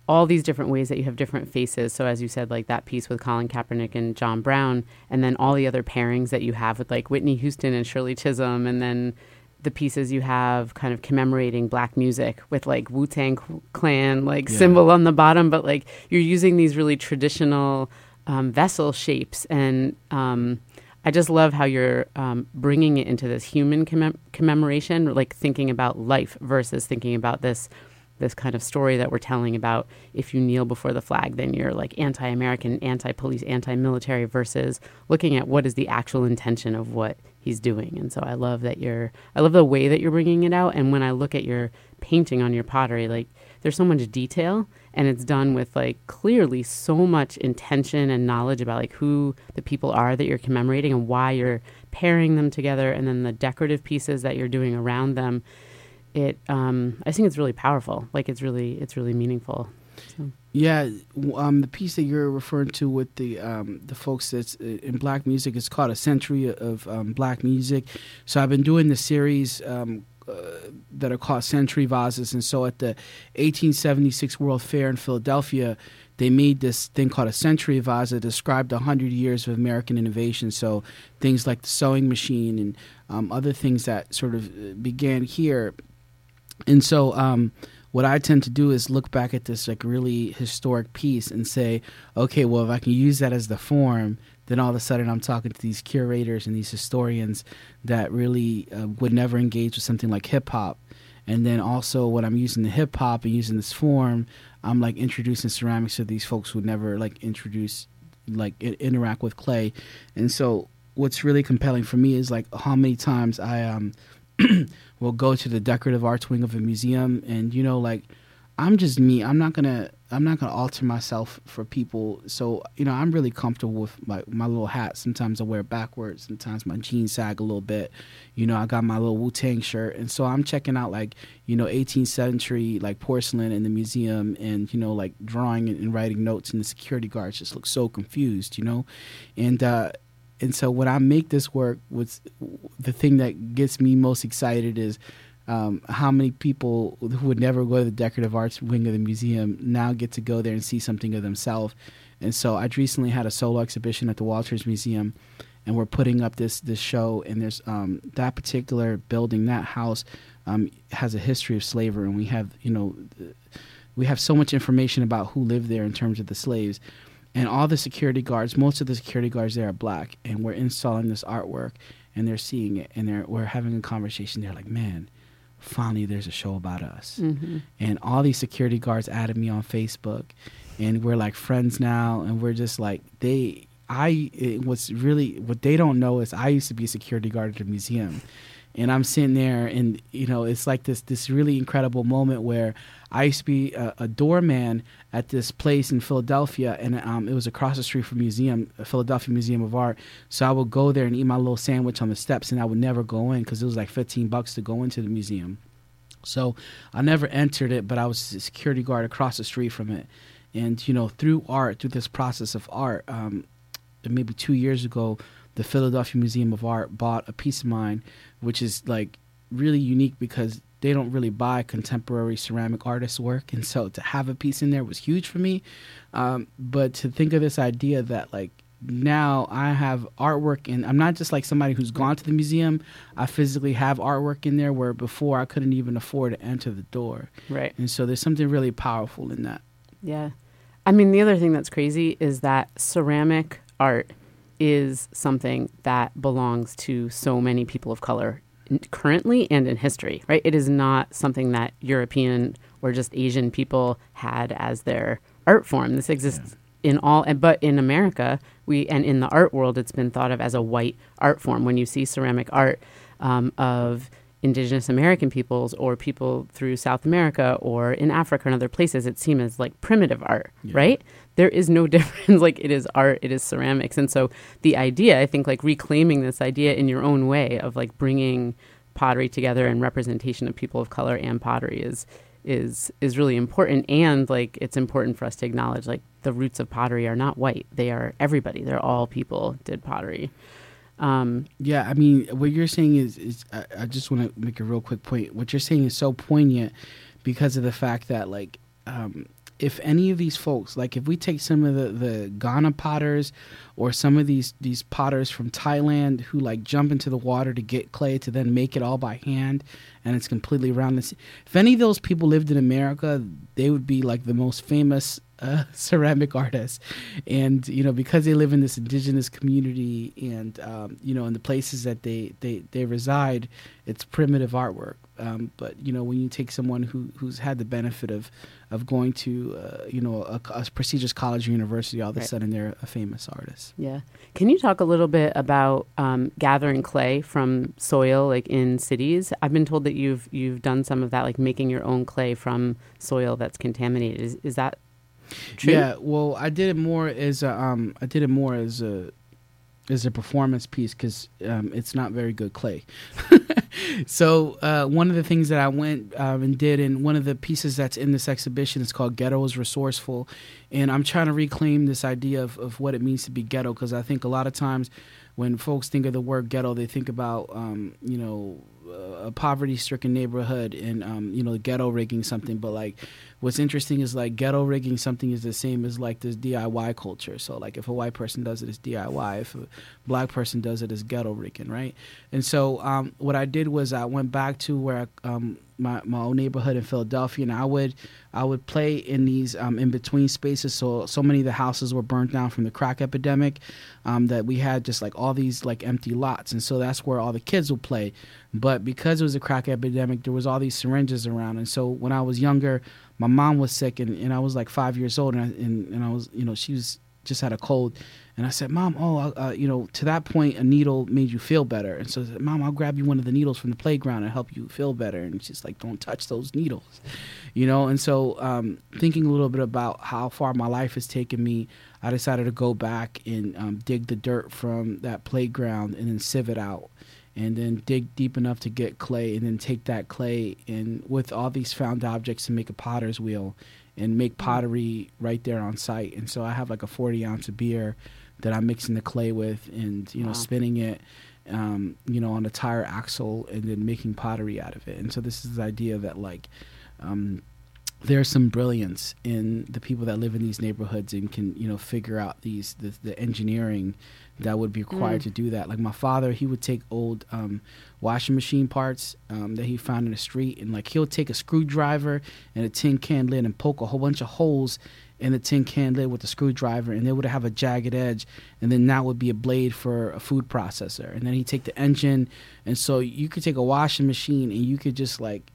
all these different ways that you have different faces. So as you said, like that piece with Colin Kaepernick and John Brown, and then all the other pairings that you have with like Whitney Houston and Shirley Chisholm, and then the pieces you have kind of commemorating black music with like Wu Tang Clan like yeah. symbol on the bottom, but like you're using these really traditional um, vessel shapes. And um, I just love how you're um, bringing it into this human commem- commemoration, like thinking about life versus thinking about this this kind of story that we're telling about if you kneel before the flag, then you're like anti-American, anti-police, anti-military versus looking at what is the actual intention of what he's doing. And so I love that you're, I love the way that you're bringing it out. And when I look at your painting on your pottery, like there's so much detail and it's done with like clearly so much intention and knowledge about like who the people are that you're commemorating and why you're pairing them together and then the decorative pieces that you're doing around them. It um, i think it's really powerful. Like it's really it's really meaningful. So. yeah um, the piece that you're referring to with the um, the folks that's uh, in black music is called a century of um, black music. So i've been doing the series um, that are called century vases. And so at the 1876 World Fair in Philadelphia, they made this thing called a century vase that described 100 years of American innovation. So things like the sewing machine and um, other things that sort of uh, began here. And so um, what I tend to do is look back at this like really historic piece and say, okay, well, if I can use that as the form, then all of a sudden I'm talking to these curators and these historians that really uh, would never engage with something like hip hop. And then also when I'm using the hip hop and using this form, I'm like introducing ceramics to these folks who would never like introduce, like interact with clay. And so what's really compelling for me is like how many times I um will go to the decorative arts wing of a museum and you know like I'm just me. I'm not gonna I'm not gonna alter myself for people. So you know, I'm really comfortable with my my little hat. Sometimes I wear it backwards. Sometimes my jeans sag a little bit. You know, I got my little Wu Tang shirt, and so I'm checking out like you know 18th century like porcelain in the museum, and you know like drawing and, writing notes, and the security guards just look so confused. You know, and. uh and so when I make this work, what's the thing that gets me most excited is um, how many people who would never go to the decorative arts wing of the museum now get to go there and see something of themselves. And so I recently had a solo exhibition at the Walters Museum, and we're putting up this this show. And there's um, that particular building, that house, um, has a history of slavery, and we have you know we have so much information about who lived there in terms of the slaves. And all the security guards, most of the security guards there are black, and we're installing this artwork, and they're seeing it, and they're we're having a conversation. They're like, "Man, finally there's a show about us. Mm-hmm. And all these security guards added me on Facebook and we're like friends now and we're just like they I it, what's really what they don't know is I used to be a security guard at a museum and I'm sitting there, and you know, it's like this this really incredible moment where I used to be a, a doorman at this place in Philadelphia, and um, it was across the street from museum, Philadelphia Museum of Art. So I would go there and eat my little sandwich on the steps, and I would never go in because it was like 15 bucks to go into the museum. So I never entered it, but I was a security guard across the street from it. And you know, through art, through this process of art, um, maybe two years ago, the Philadelphia Museum of Art bought a piece of mine which is like really unique because they don't really buy contemporary ceramic artist work, and so to have a piece in there was huge for me. Um, but to think of this idea that like now I have artwork and I'm not just like somebody who's gone to the museum. I physically have artwork in there where before I couldn't even afford to enter the door. Right. And so there's something really powerful in that. Yeah. I mean, the other thing that's crazy is that ceramic art is something that belongs to so many people of color currently and in history, right? It is not something that European or just Asian people had as their art form. This exists yeah. in all, but in America, we and in the art world, it's been thought of as a white art form. When you see ceramic art um, of indigenous American peoples or people through South America or in Africa and other places, it seems as like primitive art, yeah. right? There is no difference. like it is art, it is ceramics. And so the idea, I think, like reclaiming this idea in your own way of like bringing pottery together and representation of people of color and pottery is is is really important and like it's important for us to acknowledge like the roots of pottery are not white they are everybody they're all people did pottery um, yeah, I mean, what you're saying is, is I, I just want to make a real quick point. What you're saying is so poignant because of the fact that, like, um, if any of these folks, like, if we take some of the, the Ghana potters or some of these these potters from Thailand who like jump into the water to get clay to then make it all by hand, and it's completely around this. If any of those people lived in America, they would be like the most famous uh, ceramic artists, and you know because they live in this indigenous community, and um, you know in the places that they they they reside, it's primitive artwork. Um, but you know when you take someone who who's had the benefit of of going to uh, you know a, a, prestigious college or university, all of a right. sudden they're a famous artist. Yeah. Can you talk a little bit about um, gathering clay from soil, like in cities? I've been told that you've you've done some of that, like making your own clay from soil that's contaminated. Is is that True. Yeah, well, I did it more as a, um, I did it more as a as a performance piece because um, it's not very good clay. so uh, one of the things that I went um, and did, and one of the pieces that's in this exhibition is called "Ghetto is Resourceful," and I'm trying to reclaim this idea of, of what it means to be ghetto because I think a lot of times when folks think of the word ghetto, they think about um, you know a poverty-stricken neighborhood and um, you know the ghetto rigging something but like what's interesting is like ghetto rigging something is the same as like this diy culture. So like if a white person does it it's diy if a black person does it it's ghetto rigging right? And so um, what i did was i went back to where I, um, my, my own neighborhood in Philadelphia, and I would I would play in these um, in between spaces. So so many of the houses were burnt down from the crack epidemic um, that we had just like all these like empty lots, and so that's where all the kids would play. But because it was a crack epidemic, there was all these syringes around, and so when I was younger, my mom was sick, and, and I was like five years old, and I, and, and I was you know she was just had a cold. And I said, Mom, oh, uh, you know, to that point, a needle made you feel better. And so I said, Mom, I'll grab you one of the needles from the playground and help you feel better. And she's like, Don't touch those needles, you know. And so, um, thinking a little bit about how far my life has taken me, I decided to go back and um, dig the dirt from that playground and then sieve it out and then dig deep enough to get clay and then take that clay and with all these found objects and make a potter's wheel and make mm-hmm. pottery right there on site. And so I have like a 40 ounce of beer that I'm mixing the clay with and, you know, wow. spinning it, um, you know, on a tire axle and then making pottery out of it. And so this is the idea that like, um, there's some brilliance in the people that live in these neighborhoods and can you know figure out these the, the engineering that would be required mm. to do that. Like my father, he would take old um, washing machine parts um, that he found in the street, and like he'll take a screwdriver and a tin can lid and poke a whole bunch of holes in the tin can lid with a screwdriver, and they would have a jagged edge, and then that would be a blade for a food processor. And then he'd take the engine, and so you could take a washing machine and you could just like,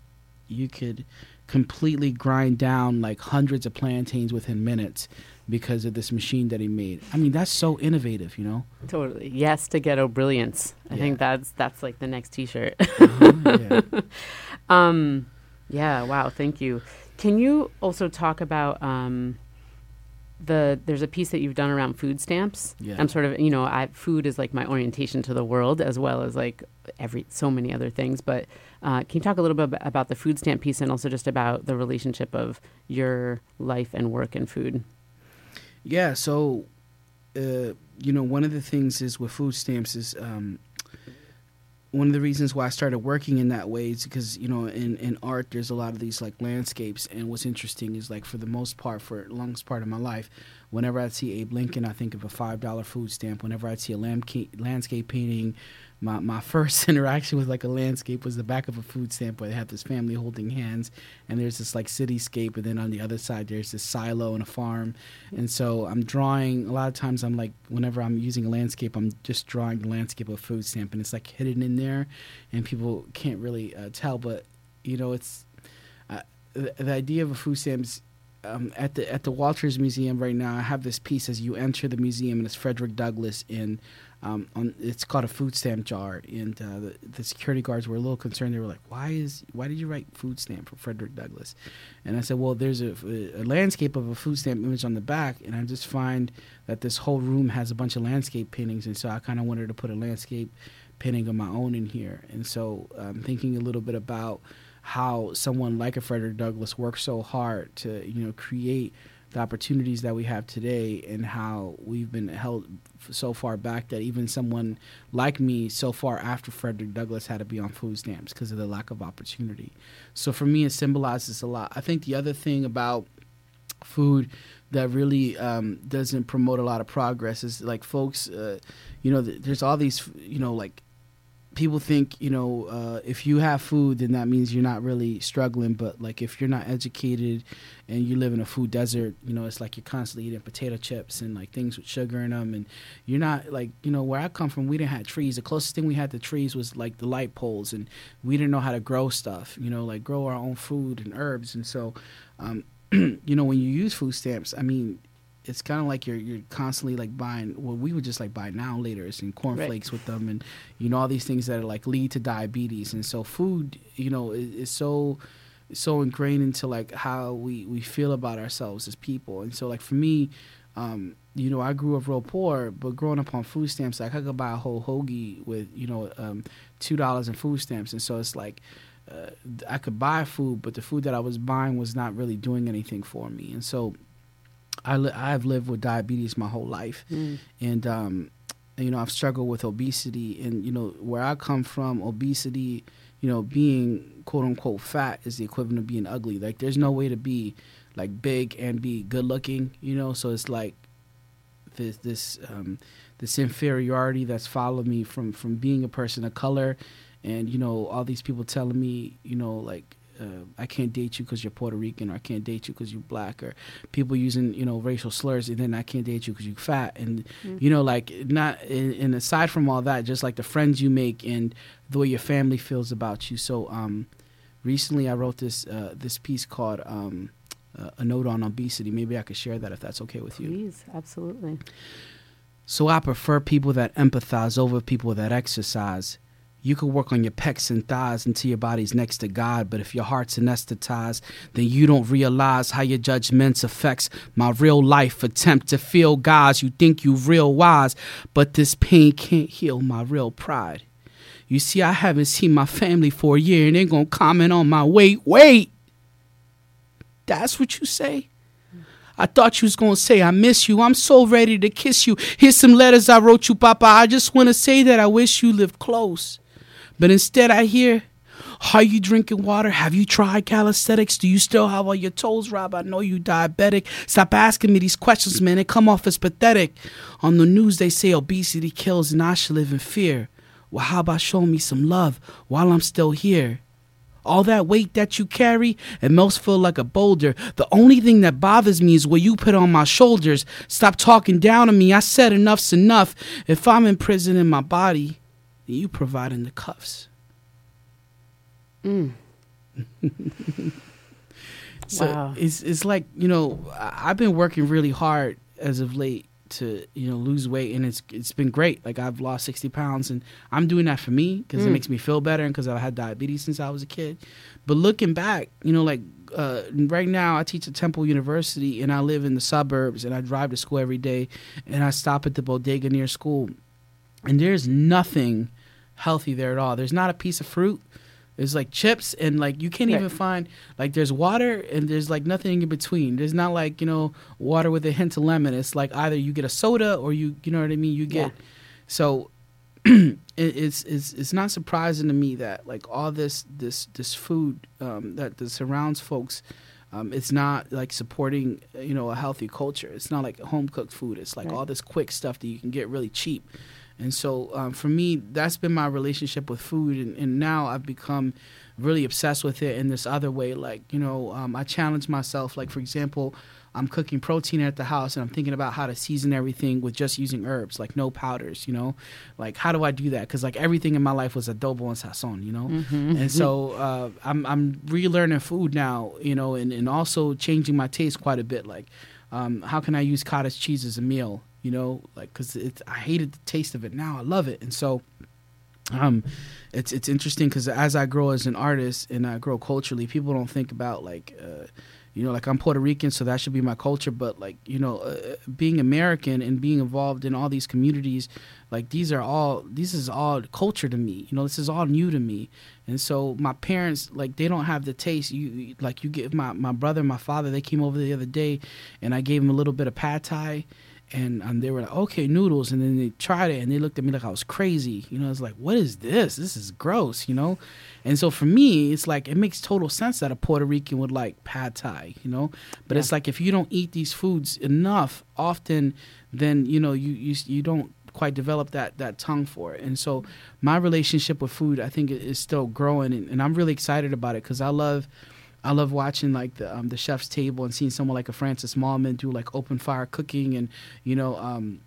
you could completely grind down like hundreds of plantains within minutes because of this machine that he made. I mean, that's so innovative, you know. Totally. Yes to ghetto brilliance. I yeah. think that's that's like the next T-shirt. uh-huh, yeah. um, yeah. Wow. Thank you. Can you also talk about um, the? There's a piece that you've done around food stamps. Yeah. I'm sort of you know, I food is like my orientation to the world as well as like every so many other things. But uh, can you talk a little bit about the food stamp piece and also just about the relationship of your life and work and food? Yeah, so uh, you know, one of the things is with food stamps is um, one of the reasons why I started working in that way is because you know in, in art there's a lot of these like landscapes and what's interesting is like for the most part for the longest part of my life whenever I see Abe Lincoln I think of a five dollar food stamp. Whenever I see a landscape painting my, my first interaction with like a landscape was the back of a food stamp where they have this family holding hands and there's this like cityscape and then on the other side there's this silo and a farm. And so i'm drawing a lot of times i'm like whenever i'm using a landscape i'm just drawing the landscape of a food stamp and it's like hidden in there and people can't really uh, tell but you know it's uh, the, the idea of a food stamp um, at the at the Walters Museum right now, I have this piece as you enter the museum, and it's Frederick Douglass in um, on, it's called a food stamp jar, and uh, the, the, security guards were a little concerned. They were like, "Why is why did you write food stamp for Frederick Douglass?" And I said, "Well, there's a, a, landscape of a food stamp image on the back, and I just find that this whole room has a bunch of landscape paintings, and so I kind of wanted to put a landscape painting of my own in here. And so I'm thinking a little bit about how someone like a Frederick Douglass worked so hard to you know create." The opportunities that we have today and how we've been held so far back that even someone like me so far after Frederick Douglass had to be on food stamps because of the lack of opportunity. So for me, it symbolizes a lot. I think the other thing about food that really um, doesn't promote a lot of progress is like folks, uh, you know, there's all these, you know, like people think you know uh, if you have food then that means you're not really struggling. But like if you're not educated and you live in a food desert you know it's like you're constantly eating potato chips and like things with sugar in them and you're not like you know where i come from we didn't have trees. The closest thing we had to trees was like the light poles. And we didn't know how to grow stuff you know like grow our own food and herbs. And so um, you know when you use food stamps i mean it's kind of like you're you're constantly like buying. Well, we would just like buy now later. It's in cornflakes right. with them, and you know all these things that are like lead to diabetes. And so food, you know, is, is so so ingrained into like how we we feel about ourselves as people. And so like for me, um, you know, I grew up real poor, but growing up on food stamps, like I could buy a whole hoagie with you know um, two dollars in food stamps, and so it's like. Uh, I could buy food, but the food that I was buying was not really doing anything for me. And so I li- I've lived with diabetes my whole life, mm. and um, you know I've struggled with obesity, and you know where I come from, obesity, you know, being quote unquote fat is the equivalent of being ugly. Like there's no way to be like big and be good looking, you know. So it's like this this um, this inferiority that's followed me from from being a person of color, and you know all these people telling me, you know, like uh, I can't date you because you're Puerto Rican, or I can't date you because you're black, or people using you know racial slurs, and then I can't date you because you're fat, and mm-hmm. you know like not. And, aside from all that, just like the friends you make and the way your family feels about you. So um, recently, I wrote this uh, this piece called um, uh, "A Note on Obesity." Maybe I could share that if that's okay with you. Please, absolutely. So I prefer people that empathize over people that exercise you could work on your pecs and thighs until your body's next to God, but if your heart's anesthetized, then you don't realize how your judgments affects my real life. Attempt to feel God's, you think you real wise, but this pain can't heal my real pride. You see, I haven't seen my family for a year and they're gonna comment on my weight. Wait! That's what you say? I thought you was gonna say I miss you. I'm so ready to kiss you. Here's some letters I wrote you, Papa. I just wanna say that I wish you lived close. But instead, I hear, Are you drinking water? Have you tried calisthenics? Do you still have all your toes, Rob? I know you diabetic. Stop asking me these questions, man. They come off as pathetic. On the news, they say obesity kills and I should live in fear. Well, how about showing me some love while I'm still here? All that weight that you carry, it most feel like a boulder. The only thing that bothers me is what you put on my shoulders. Stop talking down on me. I said enough's enough. If I'm in prison in my body, you providing the cuffs. Mm. so wow. it's it's like you know I've been working really hard as of late to you know lose weight and it's it's been great. Like I've lost sixty pounds and I'm doing that for me because mm. it makes me feel better and because I had diabetes since I was a kid. But looking back, you know, like uh, right now I teach at Temple University and I live in the suburbs and I drive to school every day and I stop at the bodega near school and there's nothing healthy there at all. There's not a piece of fruit. There's like chips and like you can't right. even find like there's water and there's like nothing in between. There's not like you know water with a hint of lemon. It's like either you get a soda or you you know what I mean. You get yeah. so it, it's it's it's not surprising to me that like all this this this food um, that, that surrounds folks. Um, it's not like supporting, you know, a healthy culture. It's not like home cooked food. It's like Right. all this quick stuff that you can get really cheap. And so um, for me, that's been my relationship with food. And, and now I've become really obsessed with it in this other way. Like, you know, um, I challenge myself. Like, for example, I'm cooking protein at the house and I'm thinking about how to season everything with just using herbs, like no powders, you know? Like, how do I do that? Because, like, everything in my life was adobo and sazon, you know? And so uh, I'm, I'm relearning food now, you know, and, and also changing my taste quite a bit. Like, um, how can I use cottage cheese as a meal? You know, like because it's I hated the taste of it. Now I love it, and so um, it's it's interesting because as I grow as an artist and I grow culturally, people don't think about like. Uh, you know, like I'm Puerto Rican, so that should be my culture. But like, you know, uh, being American and being involved in all these communities, like these are all, this is all culture to me. You know, this is all new to me. And so my parents, like, they don't have the taste. You like, you give my my brother, my father, they came over the other day, and I gave them a little bit of pad thai, and um, they were like, okay, noodles, and then they tried it, and they looked at me like I was crazy. You know, it's like, what is this? This is gross. You know, and so for me, it's like it makes total sense that a Puerto Rican would like pad thai. You know, but Yeah. it's like if you don't eat these foods enough often, then you know you you you don't quite develop that that tongue for it. And so my relationship with food, I think, is still growing, and, and I'm really excited about it because I love. I love watching like the um, the chef's table and seeing someone like a Francis Mallmann do like open fire cooking and you know um,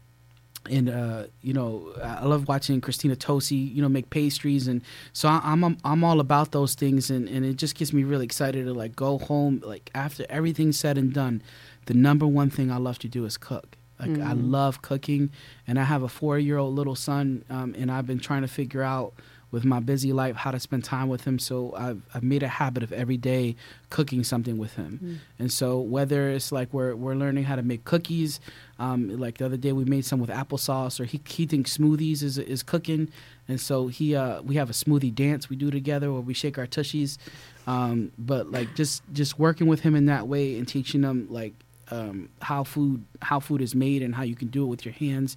and uh, you know I love watching Christina Tosi you know make pastries and so I, I'm, I'm I'm all about those things and, and it just gets me really excited to like go home like after everything's said and done the number one thing I love to do is cook like I Mm. love cooking and I have a four year old little son um, and I've been trying to figure out with my busy life how to spend time with him. So I've, I've made a habit of every day cooking something with him. Mm. and so whether it's like we're, we're learning how to make cookies um, like the other day we made some with applesauce or he, he thinks smoothies is, is cooking. And so he uh, we have a smoothie dance we do together where we shake our tushies. Um, but like just just working with him in that way and teaching him like um, how food how food is made and how you can do it with your hands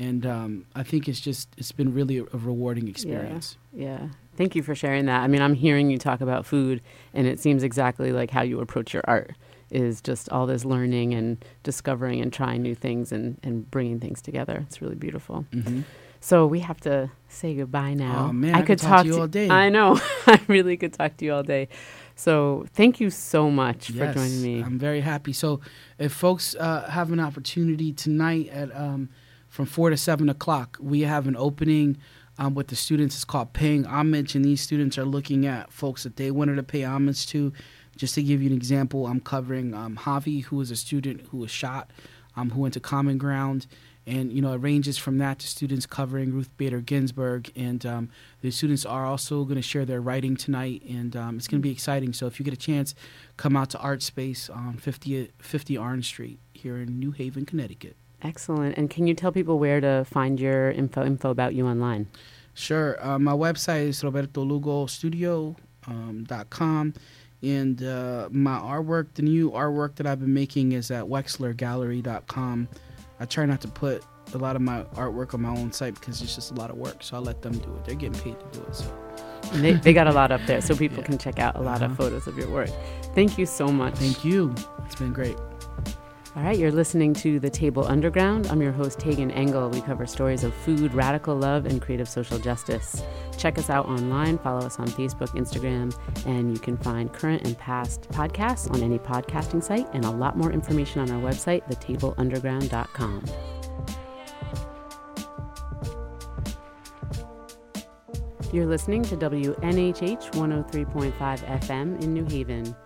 and um, I think it's just it's been really a, a rewarding experience. Yeah. yeah. Thank you for sharing that. I mean, I'm hearing you talk about food, and it seems exactly like how you approach your art is just all this learning and discovering and trying new things and, and bringing things together. It's really beautiful. hmm So we have to say goodbye now. Oh, man, I could talk to you all day. I know. I really could talk to you all day. So thank you so much for joining me. I'm very happy. So, if folks uh, have an opportunity tonight at um, from four to seven o'clock, we have an opening um, with the students. It's called paying homage, and these students are looking at folks that they wanted to pay homage to. Just to give you an example, I'm covering um, Javi, who is a student who was shot, um, who went to Common Ground. And you know, it ranges from that to students covering Ruth Bader Ginsburg, and um, the students are also going to share their writing tonight, and um, it's going to be exciting. So if you get a chance, come out to Art Space on 50, 50 Orange Street here in New Haven, Connecticut. Excellent. And can you tell people where to find your info info about you online? Sure. Uh, my website is robertolugostudio.com. Um, dot com. and uh, my artwork, the new artwork that I've been making is at wexlergallery.com. I try not to put a lot of my artwork on my own site because it's just a lot of work. So I let them do it. They're getting paid to do it. So they, they got a lot up there, so people Yeah. can check out a lot of Uh-huh. photos of your work. Thank you so much. thank you. It's been great. All right, you're listening to The Table Underground. I'm your host, Tagan Engel. We cover stories of food, radical love, and creative social justice. Check us out online, follow us on Facebook, Instagram, and you can find current and past podcasts on any podcasting site and a lot more information on our website, thetableunderground.com. You're listening to WNHH 103.5 FM in New Haven.